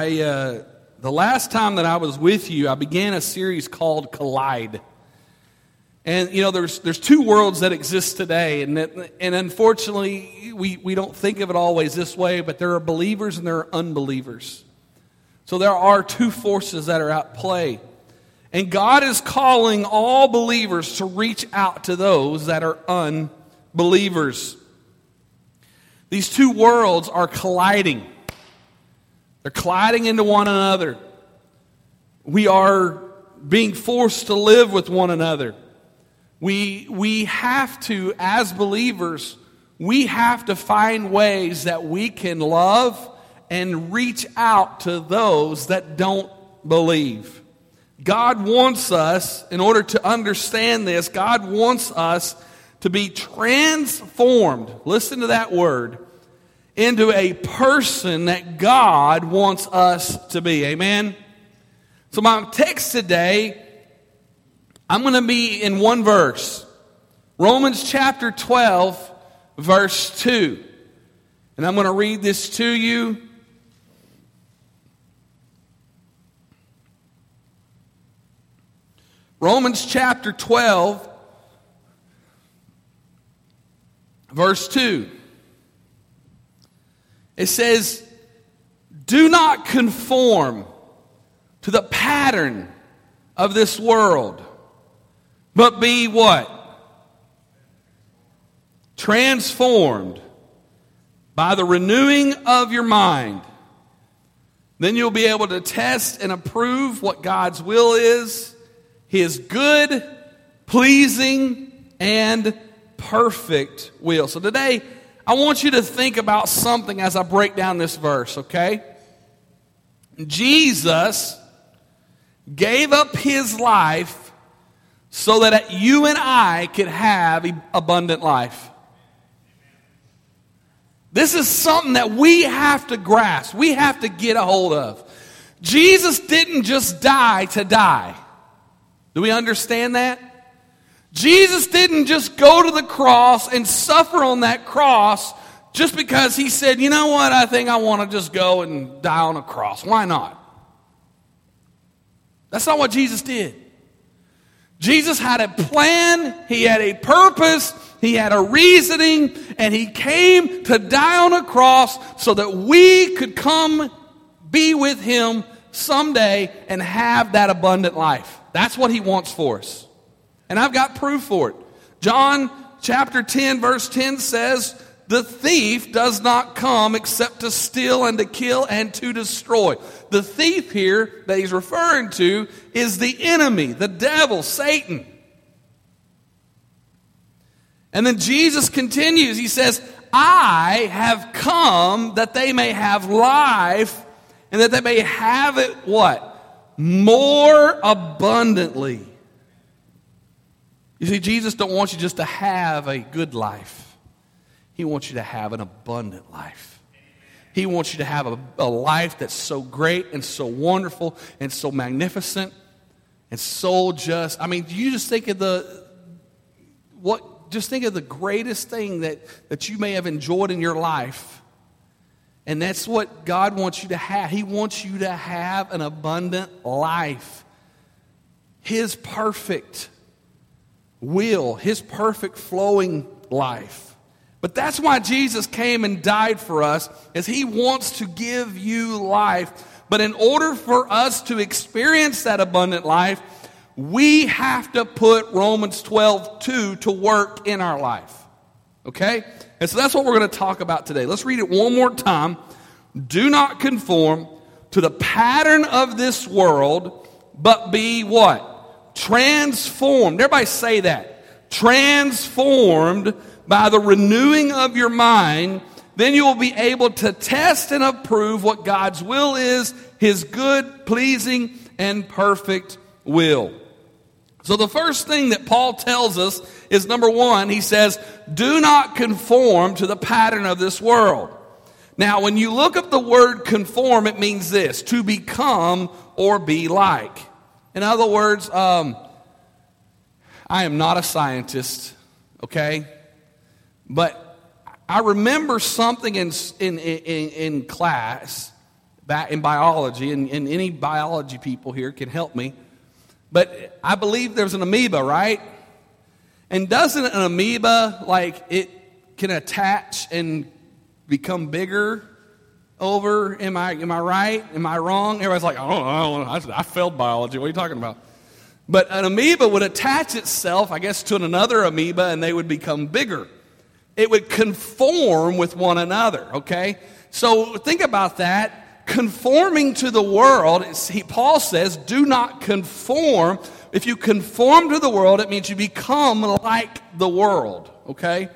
I, uh, the last time that I was with you, I began a series called Collide. And, you know, there's, there's two worlds that exist today. And, that, and unfortunately, we, we don't think of it always this way, but there are believers and there are unbelievers. So there are two forces that are at play. And God is calling all believers to reach out to those that are unbelievers. These two worlds are colliding. They're colliding into one another. We are being forced to live with one another. We, we have to, as believers, we have to find ways that we can love and reach out to those that don't believe. God wants us, in order to understand this, God wants us to be transformed. Listen to that word into a person that God wants us to be. Amen? So, my text today, I'm going to be in one verse Romans chapter 12, verse 2. And I'm going to read this to you. Romans chapter 12, verse 2. It says, Do not conform to the pattern of this world, but be what? Transformed by the renewing of your mind. Then you'll be able to test and approve what God's will is, His good, pleasing, and perfect will. So today, I want you to think about something as I break down this verse, okay? Jesus gave up his life so that you and I could have abundant life. This is something that we have to grasp, we have to get a hold of. Jesus didn't just die to die. Do we understand that? Jesus didn't just go to the cross and suffer on that cross just because he said, you know what, I think I want to just go and die on a cross. Why not? That's not what Jesus did. Jesus had a plan, he had a purpose, he had a reasoning, and he came to die on a cross so that we could come be with him someday and have that abundant life. That's what he wants for us. And I've got proof for it. John chapter 10, verse 10 says, The thief does not come except to steal and to kill and to destroy. The thief here that he's referring to is the enemy, the devil, Satan. And then Jesus continues. He says, I have come that they may have life and that they may have it what? More abundantly. You see, Jesus don't want you just to have a good life. He wants you to have an abundant life. He wants you to have a, a life that's so great and so wonderful and so magnificent and so just. I mean, you just think of the what just think of the greatest thing that, that you may have enjoyed in your life. And that's what God wants you to have. He wants you to have an abundant life. His perfect will, his perfect flowing life. But that's why Jesus came and died for us, is he wants to give you life. But in order for us to experience that abundant life, we have to put Romans 12, 2 to work in our life. Okay? And so that's what we're going to talk about today. Let's read it one more time. Do not conform to the pattern of this world, but be what? Transformed. Everybody say that. Transformed by the renewing of your mind, then you will be able to test and approve what God's will is, His good, pleasing, and perfect will. So the first thing that Paul tells us is number one, he says, do not conform to the pattern of this world. Now, when you look up the word conform, it means this to become or be like. In other words, um, I am not a scientist, okay? But I remember something in, in, in, in class that in biology, and, and any biology people here can help me. But I believe there's an amoeba, right? And doesn't an amoeba, like, it can attach and become bigger over? Am I, am I right? Am I wrong? Everybody's like, oh, I don't know. I, I failed biology. What are you talking about? But an amoeba would attach itself, I guess, to another amoeba and they would become bigger. It would conform with one another, okay? So think about that. Conforming to the world, he, Paul says, do not conform. If you conform to the world, it means you become like the world, okay?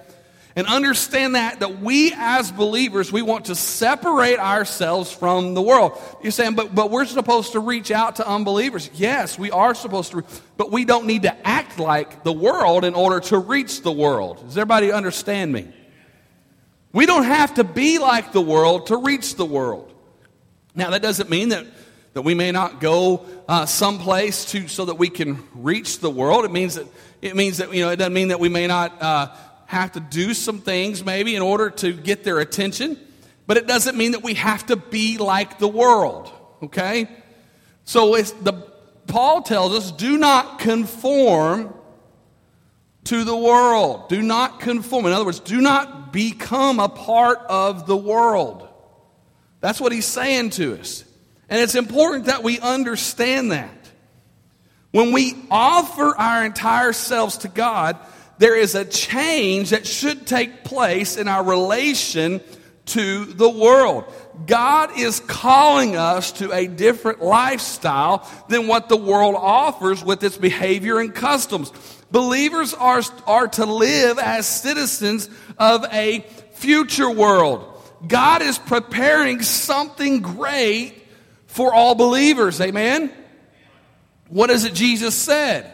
And understand that that we as believers we want to separate ourselves from the world. You're saying but but we're supposed to reach out to unbelievers. Yes we are supposed to but we don't need to act like the world in order to reach the world. Does everybody understand me? We don't have to be like the world to reach the world. Now that doesn't mean that that we may not go uh, someplace to so that we can reach the world. It means that it means that you know it doesn't mean that we may not uh, have to do some things maybe in order to get their attention, but it doesn't mean that we have to be like the world, okay? So it's the Paul tells us do not conform to the world. Do not conform. In other words, do not become a part of the world. That's what he's saying to us. And it's important that we understand that. When we offer our entire selves to God, there is a change that should take place in our relation to the world. God is calling us to a different lifestyle than what the world offers with its behavior and customs. Believers are, are to live as citizens of a future world. God is preparing something great for all believers. Amen? What is it Jesus said?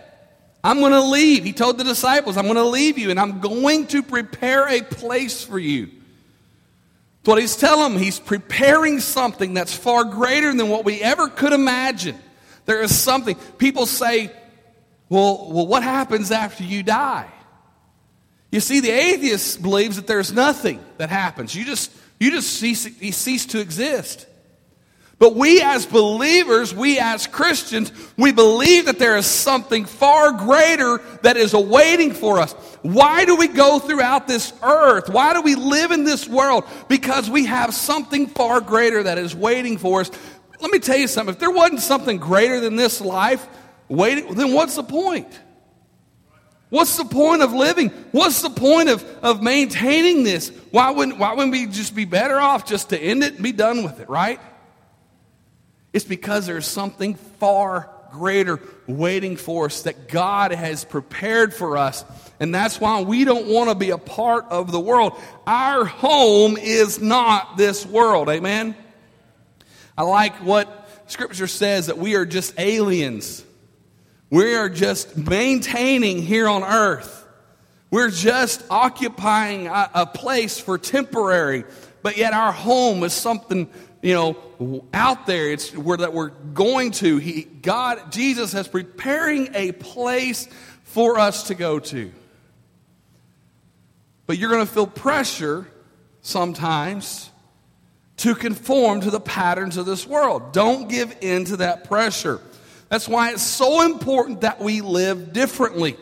I'm going to leave. He told the disciples, I'm going to leave you and I'm going to prepare a place for you. That's what he's telling them. He's preparing something that's far greater than what we ever could imagine. There is something. People say, well, well what happens after you die? You see, the atheist believes that there's nothing that happens. You just, you just cease, you cease to exist. But we as believers, we as Christians, we believe that there is something far greater that is awaiting for us. Why do we go throughout this earth? Why do we live in this world? Because we have something far greater that is waiting for us. Let me tell you something. If there wasn't something greater than this life waiting, then what's the point? What's the point of living? What's the point of, of maintaining this? Why wouldn't, why wouldn't we just be better off just to end it and be done with it, right? It's because there's something far greater waiting for us that God has prepared for us. And that's why we don't want to be a part of the world. Our home is not this world. Amen? I like what Scripture says that we are just aliens. We are just maintaining here on earth. We're just occupying a, a place for temporary, but yet our home is something you know, out there. It's where that we're going to. He, God, Jesus is preparing a place for us to go to. But you're going to feel pressure sometimes to conform to the patterns of this world. Don't give in to that pressure. That's why it's so important that we live differently.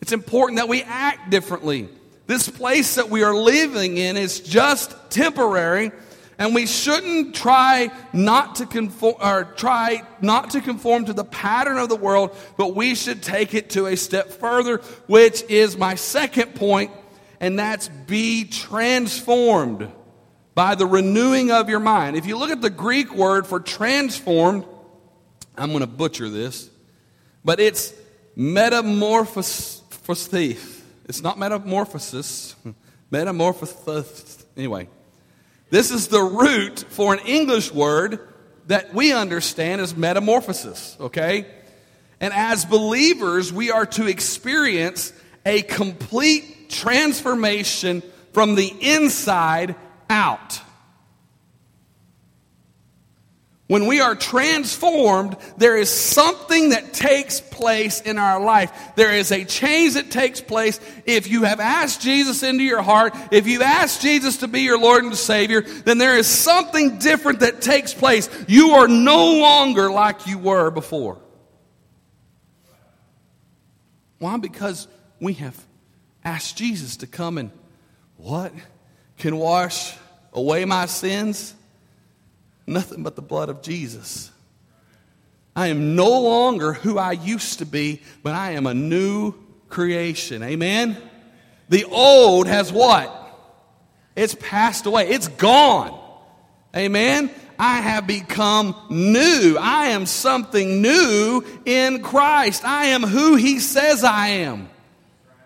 It's important that we act differently. This place that we are living in is just temporary and we shouldn't try not to conform or try not to conform to the pattern of the world, but we should take it to a step further, which is my second point, and that's be transformed by the renewing of your mind. If you look at the Greek word for transformed, I'm going to butcher this, but it's metamorphosis. It's not metamorphosis, metamorphosis. Anyway, this is the root for an English word that we understand as metamorphosis, okay? And as believers, we are to experience a complete transformation from the inside out. When we are transformed, there is something that takes place in our life. There is a change that takes place if you have asked Jesus into your heart, if you've asked Jesus to be your Lord and Savior, then there is something different that takes place. You are no longer like you were before. Why? Because we have asked Jesus to come and what? Can wash away my sins? Nothing but the blood of Jesus. I am no longer who I used to be, but I am a new creation. Amen? The old has what? It's passed away. It's gone. Amen? I have become new. I am something new in Christ. I am who He says I am.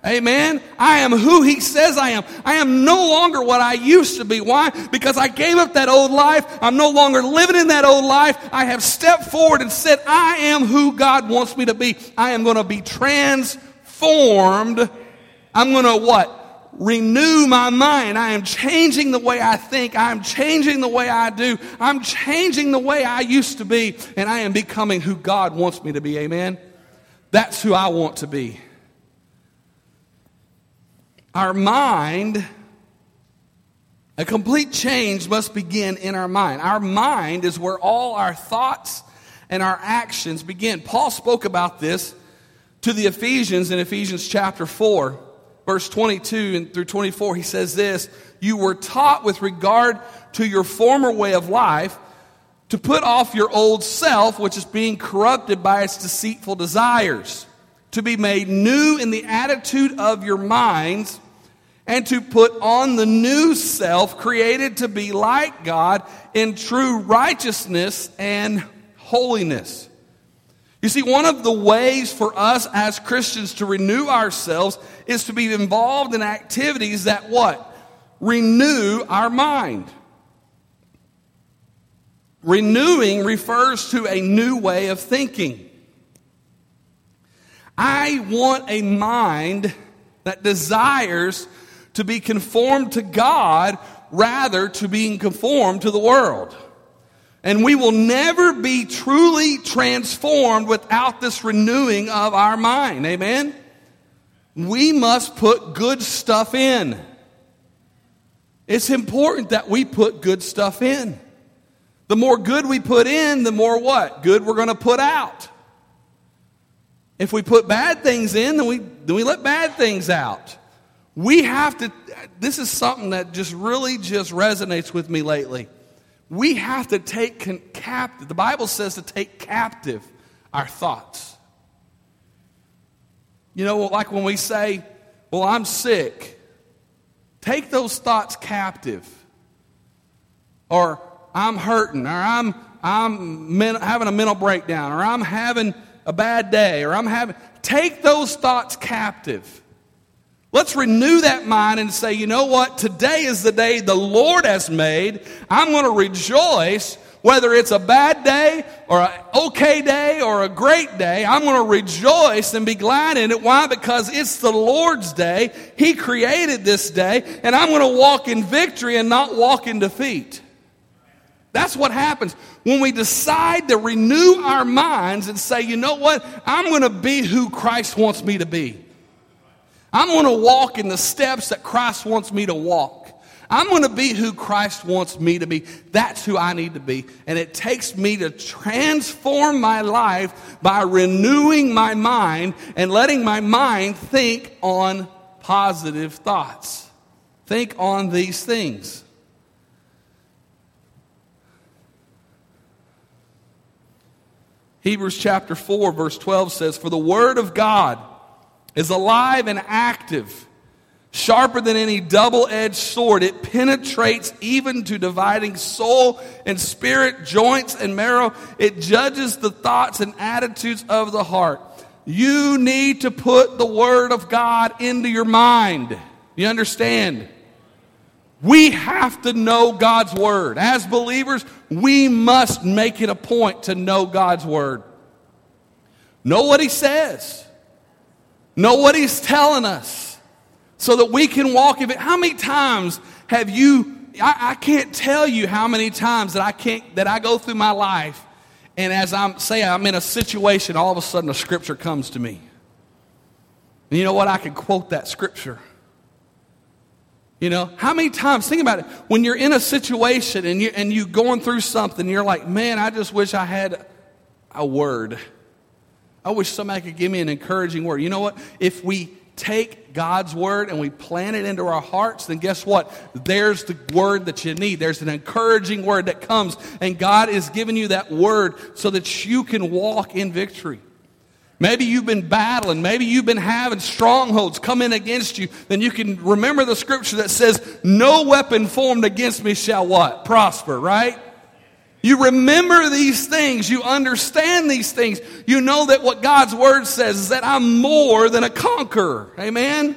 Amen. I am who he says I am. I am no longer what I used to be. Why? Because I gave up that old life. I'm no longer living in that old life. I have stepped forward and said, I am who God wants me to be. I am going to be transformed. I'm going to what? Renew my mind. I am changing the way I think. I am changing the way I do. I'm changing the way I used to be. And I am becoming who God wants me to be. Amen. That's who I want to be. Our mind, a complete change must begin in our mind. Our mind is where all our thoughts and our actions begin. Paul spoke about this to the Ephesians in Ephesians chapter 4, verse 22 and through 24. He says this You were taught with regard to your former way of life to put off your old self, which is being corrupted by its deceitful desires, to be made new in the attitude of your minds and to put on the new self created to be like God in true righteousness and holiness. You see, one of the ways for us as Christians to renew ourselves is to be involved in activities that what? Renew our mind. Renewing refers to a new way of thinking. I want a mind that desires to be conformed to God rather to being conformed to the world. And we will never be truly transformed without this renewing of our mind. Amen? We must put good stuff in. It's important that we put good stuff in. The more good we put in, the more what? Good we're going to put out. If we put bad things in, then we, then we let bad things out. We have to, this is something that just really just resonates with me lately. We have to take captive, the Bible says to take captive our thoughts. You know, like when we say, well, I'm sick, take those thoughts captive. Or I'm hurting, or I'm, I'm men, having a mental breakdown, or I'm having a bad day, or I'm having, take those thoughts captive. Let's renew that mind and say, you know what? Today is the day the Lord has made. I'm going to rejoice whether it's a bad day or an okay day or a great day. I'm going to rejoice and be glad in it. Why? Because it's the Lord's day. He created this day and I'm going to walk in victory and not walk in defeat. That's what happens when we decide to renew our minds and say, you know what? I'm going to be who Christ wants me to be. I'm going to walk in the steps that Christ wants me to walk. I'm going to be who Christ wants me to be. That's who I need to be. And it takes me to transform my life by renewing my mind and letting my mind think on positive thoughts. Think on these things. Hebrews chapter 4, verse 12 says, For the word of God is alive and active, sharper than any double edged sword. It penetrates even to dividing soul and spirit, joints and marrow. It judges the thoughts and attitudes of the heart. You need to put the Word of God into your mind. You understand? We have to know God's Word. As believers, we must make it a point to know God's Word. Know what He says. Know what He's telling us so that we can walk in it. How many times have you I, I can't tell you how many times that I can't that I go through my life, and as I'm say I'm in a situation, all of a sudden a scripture comes to me. And you know what? I can quote that scripture. You know, how many times, think about it, when you're in a situation and, you, and you're going through something, you're like, man, I just wish I had a word. I wish somebody could give me an encouraging word. You know what? If we take God's word and we plant it into our hearts, then guess what? There's the word that you need. There's an encouraging word that comes, and God is giving you that word so that you can walk in victory. Maybe you've been battling. Maybe you've been having strongholds come in against you. Then you can remember the scripture that says, No weapon formed against me shall what? Prosper, right? You remember these things. You understand these things. You know that what God's word says is that I'm more than a conqueror. Amen?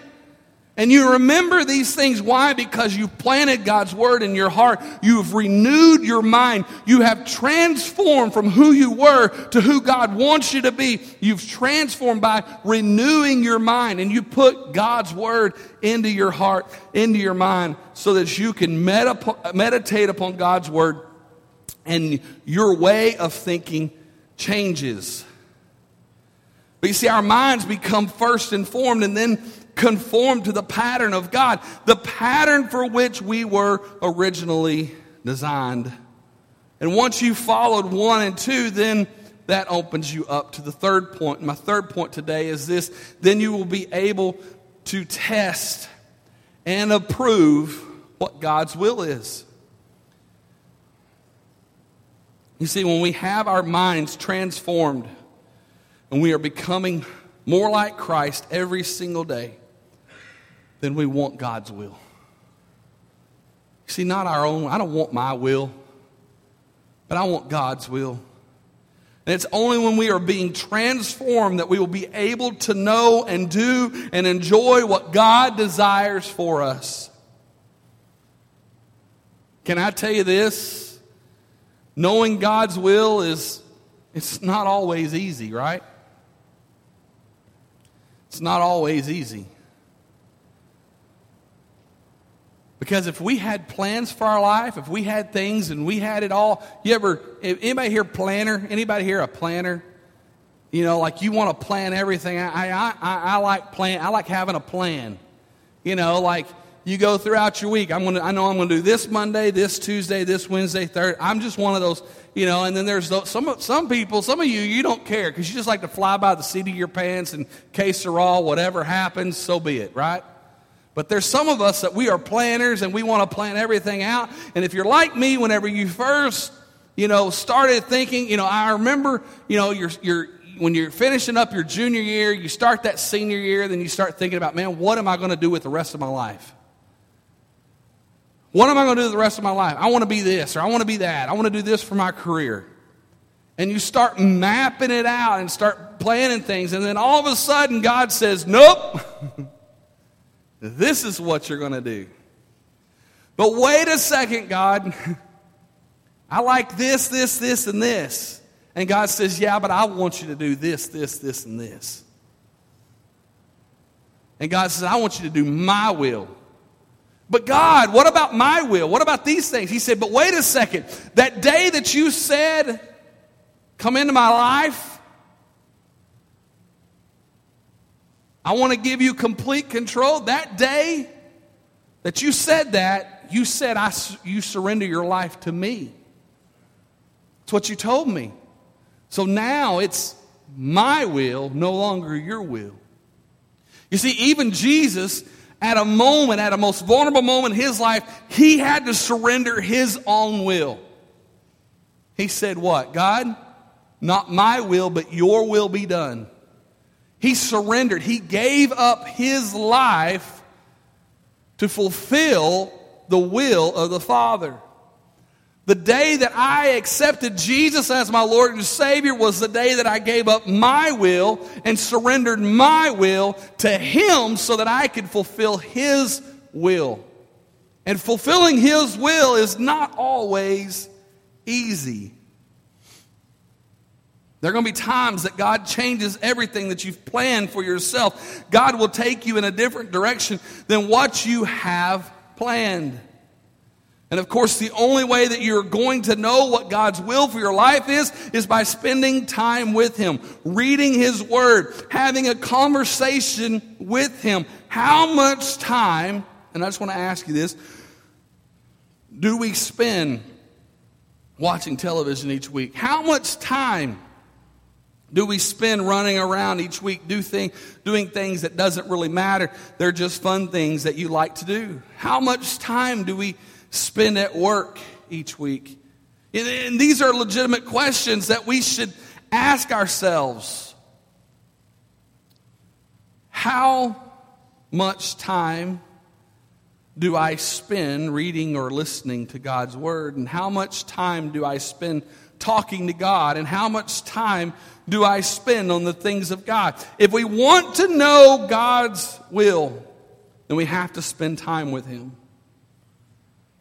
And you remember these things. Why? Because you've planted God's word in your heart. You've renewed your mind. You have transformed from who you were to who God wants you to be. You've transformed by renewing your mind and you put God's word into your heart, into your mind so that you can meditate upon God's word and your way of thinking changes. But you see, our minds become first informed and then conform to the pattern of God, the pattern for which we were originally designed. And once you followed one and two, then that opens you up to the third point. My third point today is this then you will be able to test and approve what God's will is. You see, when we have our minds transformed and we are becoming more like Christ every single day, then we want God's will. You see, not our own. I don't want my will, but I want God's will. And it's only when we are being transformed that we will be able to know and do and enjoy what God desires for us. Can I tell you this? Knowing God's will is it's not always easy, right? It's not always easy. Because if we had plans for our life, if we had things and we had it all, you ever, anybody here planner? Anybody here a planner? You know, like you want to plan everything. I, I, I, I like plan. I like having a plan. You know, like you go throughout your week. I'm gonna, I know I'm going to do this Monday, this Tuesday, this Wednesday, third. I'm just one of those, you know. And then there's those, some some people, some of you, you don't care because you just like to fly by the seat of your pants and case are all whatever happens, so be it, right? But there's some of us that we are planners and we want to plan everything out. And if you're like me, whenever you first, you know, started thinking, you know, I remember, you know, you're, you're, when you're finishing up your junior year, you start that senior year, then you start thinking about, man, what am I going to do with the rest of my life? What am I going to do the rest of my life? I want to be this or I want to be that. I want to do this for my career. And you start mapping it out and start planning things. And then all of a sudden, God says, nope. This is what you're going to do. But wait a second, God. I like this, this, this, and this. And God says, Yeah, but I want you to do this, this, this, and this. And God says, I want you to do my will. But God, what about my will? What about these things? He said, But wait a second. That day that you said, Come into my life, I want to give you complete control. That day that you said that, you said, I, You surrender your life to me. That's what you told me. So now it's my will, no longer your will. You see, even Jesus, at a moment, at a most vulnerable moment in his life, he had to surrender his own will. He said, What? God, not my will, but your will be done. He surrendered. He gave up his life to fulfill the will of the Father. The day that I accepted Jesus as my Lord and Savior was the day that I gave up my will and surrendered my will to Him so that I could fulfill His will. And fulfilling His will is not always easy. There are going to be times that God changes everything that you've planned for yourself. God will take you in a different direction than what you have planned. And of course, the only way that you're going to know what God's will for your life is, is by spending time with Him, reading His Word, having a conversation with Him. How much time, and I just want to ask you this, do we spend watching television each week? How much time do we spend running around each week do thing, doing things that doesn't really matter? They're just fun things that you like to do. How much time do we spend at work each week? And these are legitimate questions that we should ask ourselves. How much time do I spend reading or listening to God's Word? And how much time do I spend talking to God? And how much time do I spend on the things of God? If we want to know God's will, then we have to spend time with Him.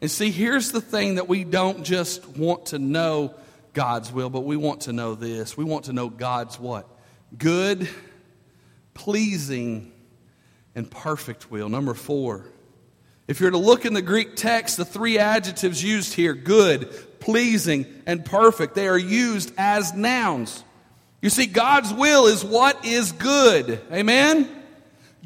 And see, here's the thing that we don't just want to know God's will, but we want to know this. We want to know God's what? Good, pleasing, and perfect will. Number four. If you're to look in the Greek text, the three adjectives used here good, pleasing, and perfect they are used as nouns. You see, God's will is what is good. Amen?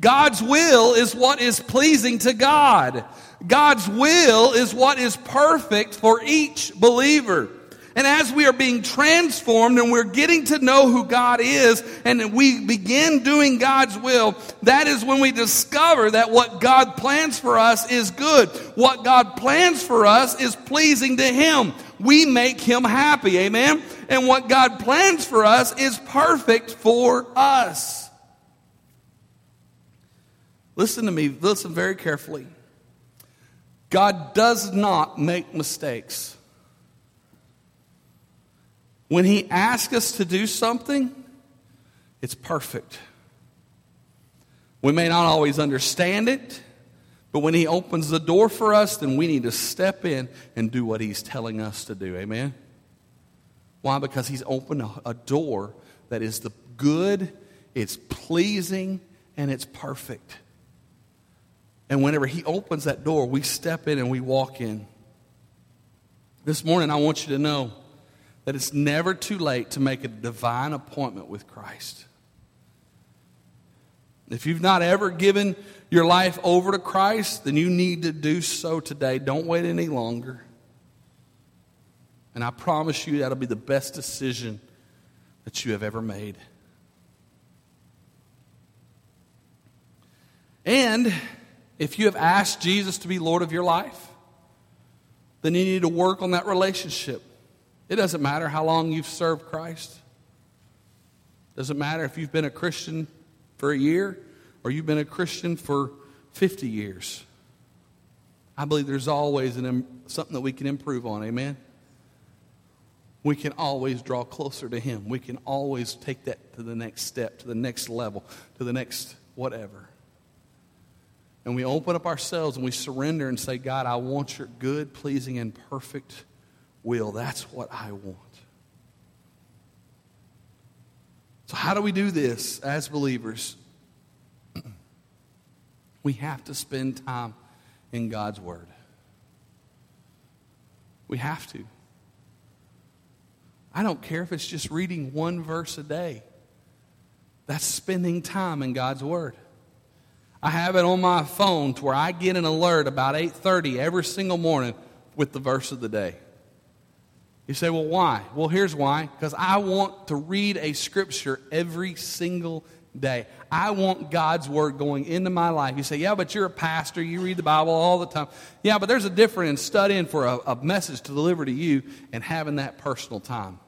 God's will is what is pleasing to God. God's will is what is perfect for each believer. And as we are being transformed and we're getting to know who God is and we begin doing God's will, that is when we discover that what God plans for us is good. What God plans for us is pleasing to Him. We make Him happy. Amen. And what God plans for us is perfect for us. Listen to me. Listen very carefully. God does not make mistakes. When He asks us to do something, it's perfect. We may not always understand it, but when He opens the door for us, then we need to step in and do what He's telling us to do. Amen? Why? Because He's opened a, door that is the good, it's pleasing, and it's perfect. And whenever He opens that door, we step in and we walk in. This morning, I want you to know that it's never too late to make a divine appointment with Christ. If you've not ever given your life over to Christ, then you need to do so today. Don't wait any longer. And I promise you that'll be the best decision that you have ever made. And if you have asked Jesus to be Lord of your life, then you need to work on that relationship. It doesn't matter how long you've served Christ. It doesn't matter if you've been a Christian for a year or you've been a Christian for 50 years. I believe there's always an, something that we can improve on. Amen? We can always draw closer to Him. We can always take that to the next step, to the next level, to the next whatever and we open up ourselves and we surrender and say, God, I want your good, pleasing, and perfect will. That's what I want. So, how do we do this as believers? we have to spend time in God's Word. We have to. I don't care if it's just reading one verse a day. That's spending time in God's Word. I have it on my phone to where I get an alert about 8:30 every single morning with the verse of the day. You say, "Well, why?" Well, here's why. Because I want to read a scripture every single day. I want God's word going into my life. You say, "Yeah, but you're a pastor. You read the Bible all the time." Yeah, but there's a difference in studying for a, a message to deliver to you and having that personal time.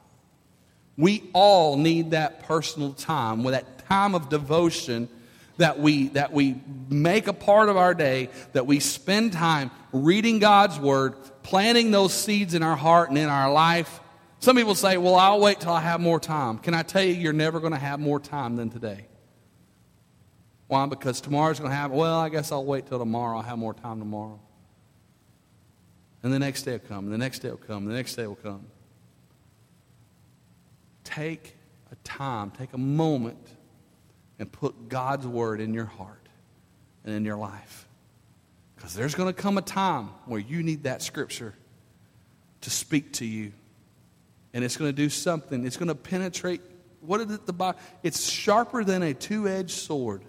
We all need that personal time, with that time of devotion that we, that we make a part of our day, that we spend time reading God's Word, planting those seeds in our heart and in our life. Some people say, Well, I'll wait till I have more time. Can I tell you, you're never going to have more time than today? Why? Because tomorrow's going to happen. well, I guess I'll wait till tomorrow. I'll have more time tomorrow. And the next day will come, and the next day will come, and the next day will come. Take a time, take a moment and put God's word in your heart and in your life. Because there's going to come a time where you need that scripture to speak to you. And it's going to do something. It's going to penetrate. What is it? The Bible? It's sharper than a two edged sword.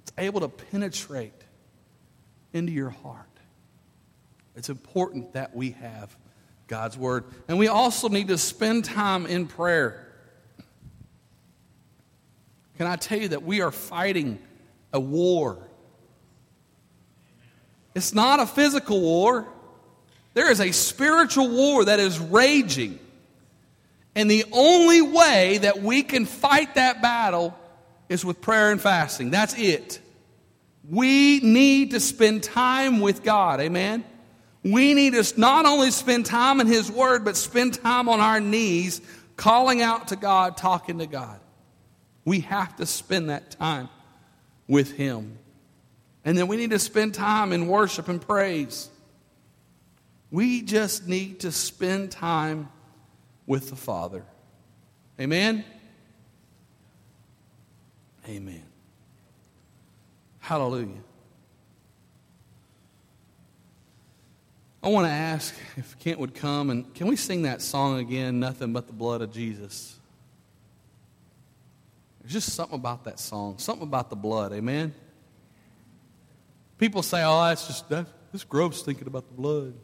It's able to penetrate into your heart. It's important that we have God's Word. And we also need to spend time in prayer. Can I tell you that we are fighting a war? It's not a physical war. There is a spiritual war that is raging. And the only way that we can fight that battle is with prayer and fasting. That's it. We need to spend time with God. Amen. We need to not only spend time in His Word, but spend time on our knees, calling out to God, talking to God. We have to spend that time with Him. And then we need to spend time in worship and praise. We just need to spend time with the Father. Amen? Amen. Hallelujah. I want to ask if Kent would come and can we sing that song again, Nothing But the Blood of Jesus? There's just something about that song, something about the blood, amen? People say, oh, that's just, that, that's gross thinking about the blood.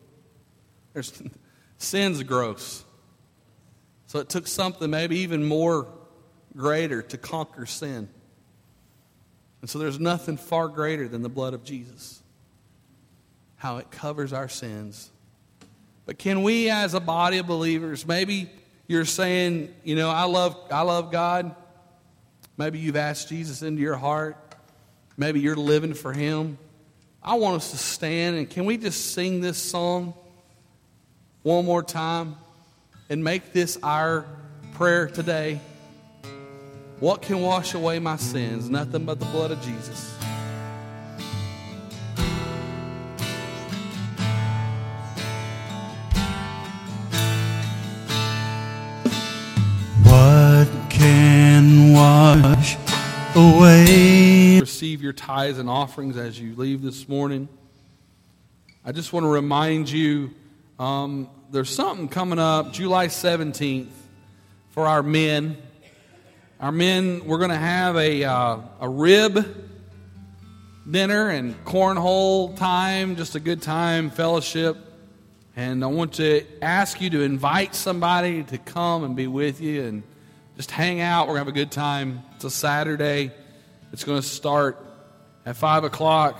There's, sin's gross. So it took something maybe even more greater to conquer sin. And so there's nothing far greater than the blood of Jesus how it covers our sins. But can we, as a body of believers, maybe you're saying, you know, I love, I love God. Maybe you've asked Jesus into your heart. Maybe you're living for Him. I want us to stand and can we just sing this song one more time and make this our prayer today? What can wash away my sins? Nothing but the blood of Jesus. Away. Receive your tithes and offerings as you leave this morning. I just want to remind you um, there's something coming up July 17th for our men. Our men, we're going to have a, uh, a rib dinner and cornhole time, just a good time, fellowship. And I want to ask you to invite somebody to come and be with you and just hang out. We're going to have a good time. It's a Saturday. It's going to start at 5 o'clock.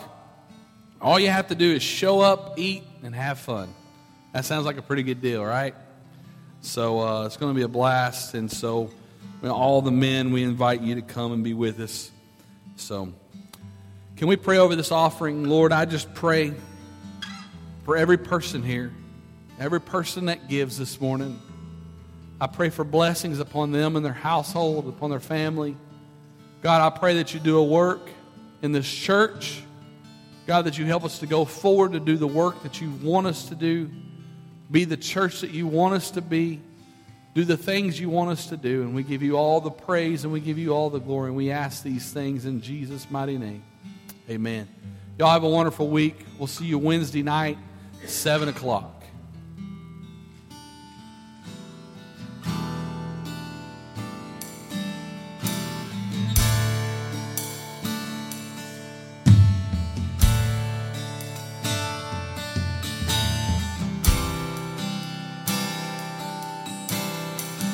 All you have to do is show up, eat, and have fun. That sounds like a pretty good deal, right? So uh, it's going to be a blast. And so, you know, all the men, we invite you to come and be with us. So, can we pray over this offering? Lord, I just pray for every person here, every person that gives this morning. I pray for blessings upon them and their household, upon their family. God, I pray that you do a work in this church. God, that you help us to go forward to do the work that you want us to do, be the church that you want us to be, do the things you want us to do. And we give you all the praise and we give you all the glory. And we ask these things in Jesus' mighty name. Amen. Y'all have a wonderful week. We'll see you Wednesday night, 7 o'clock.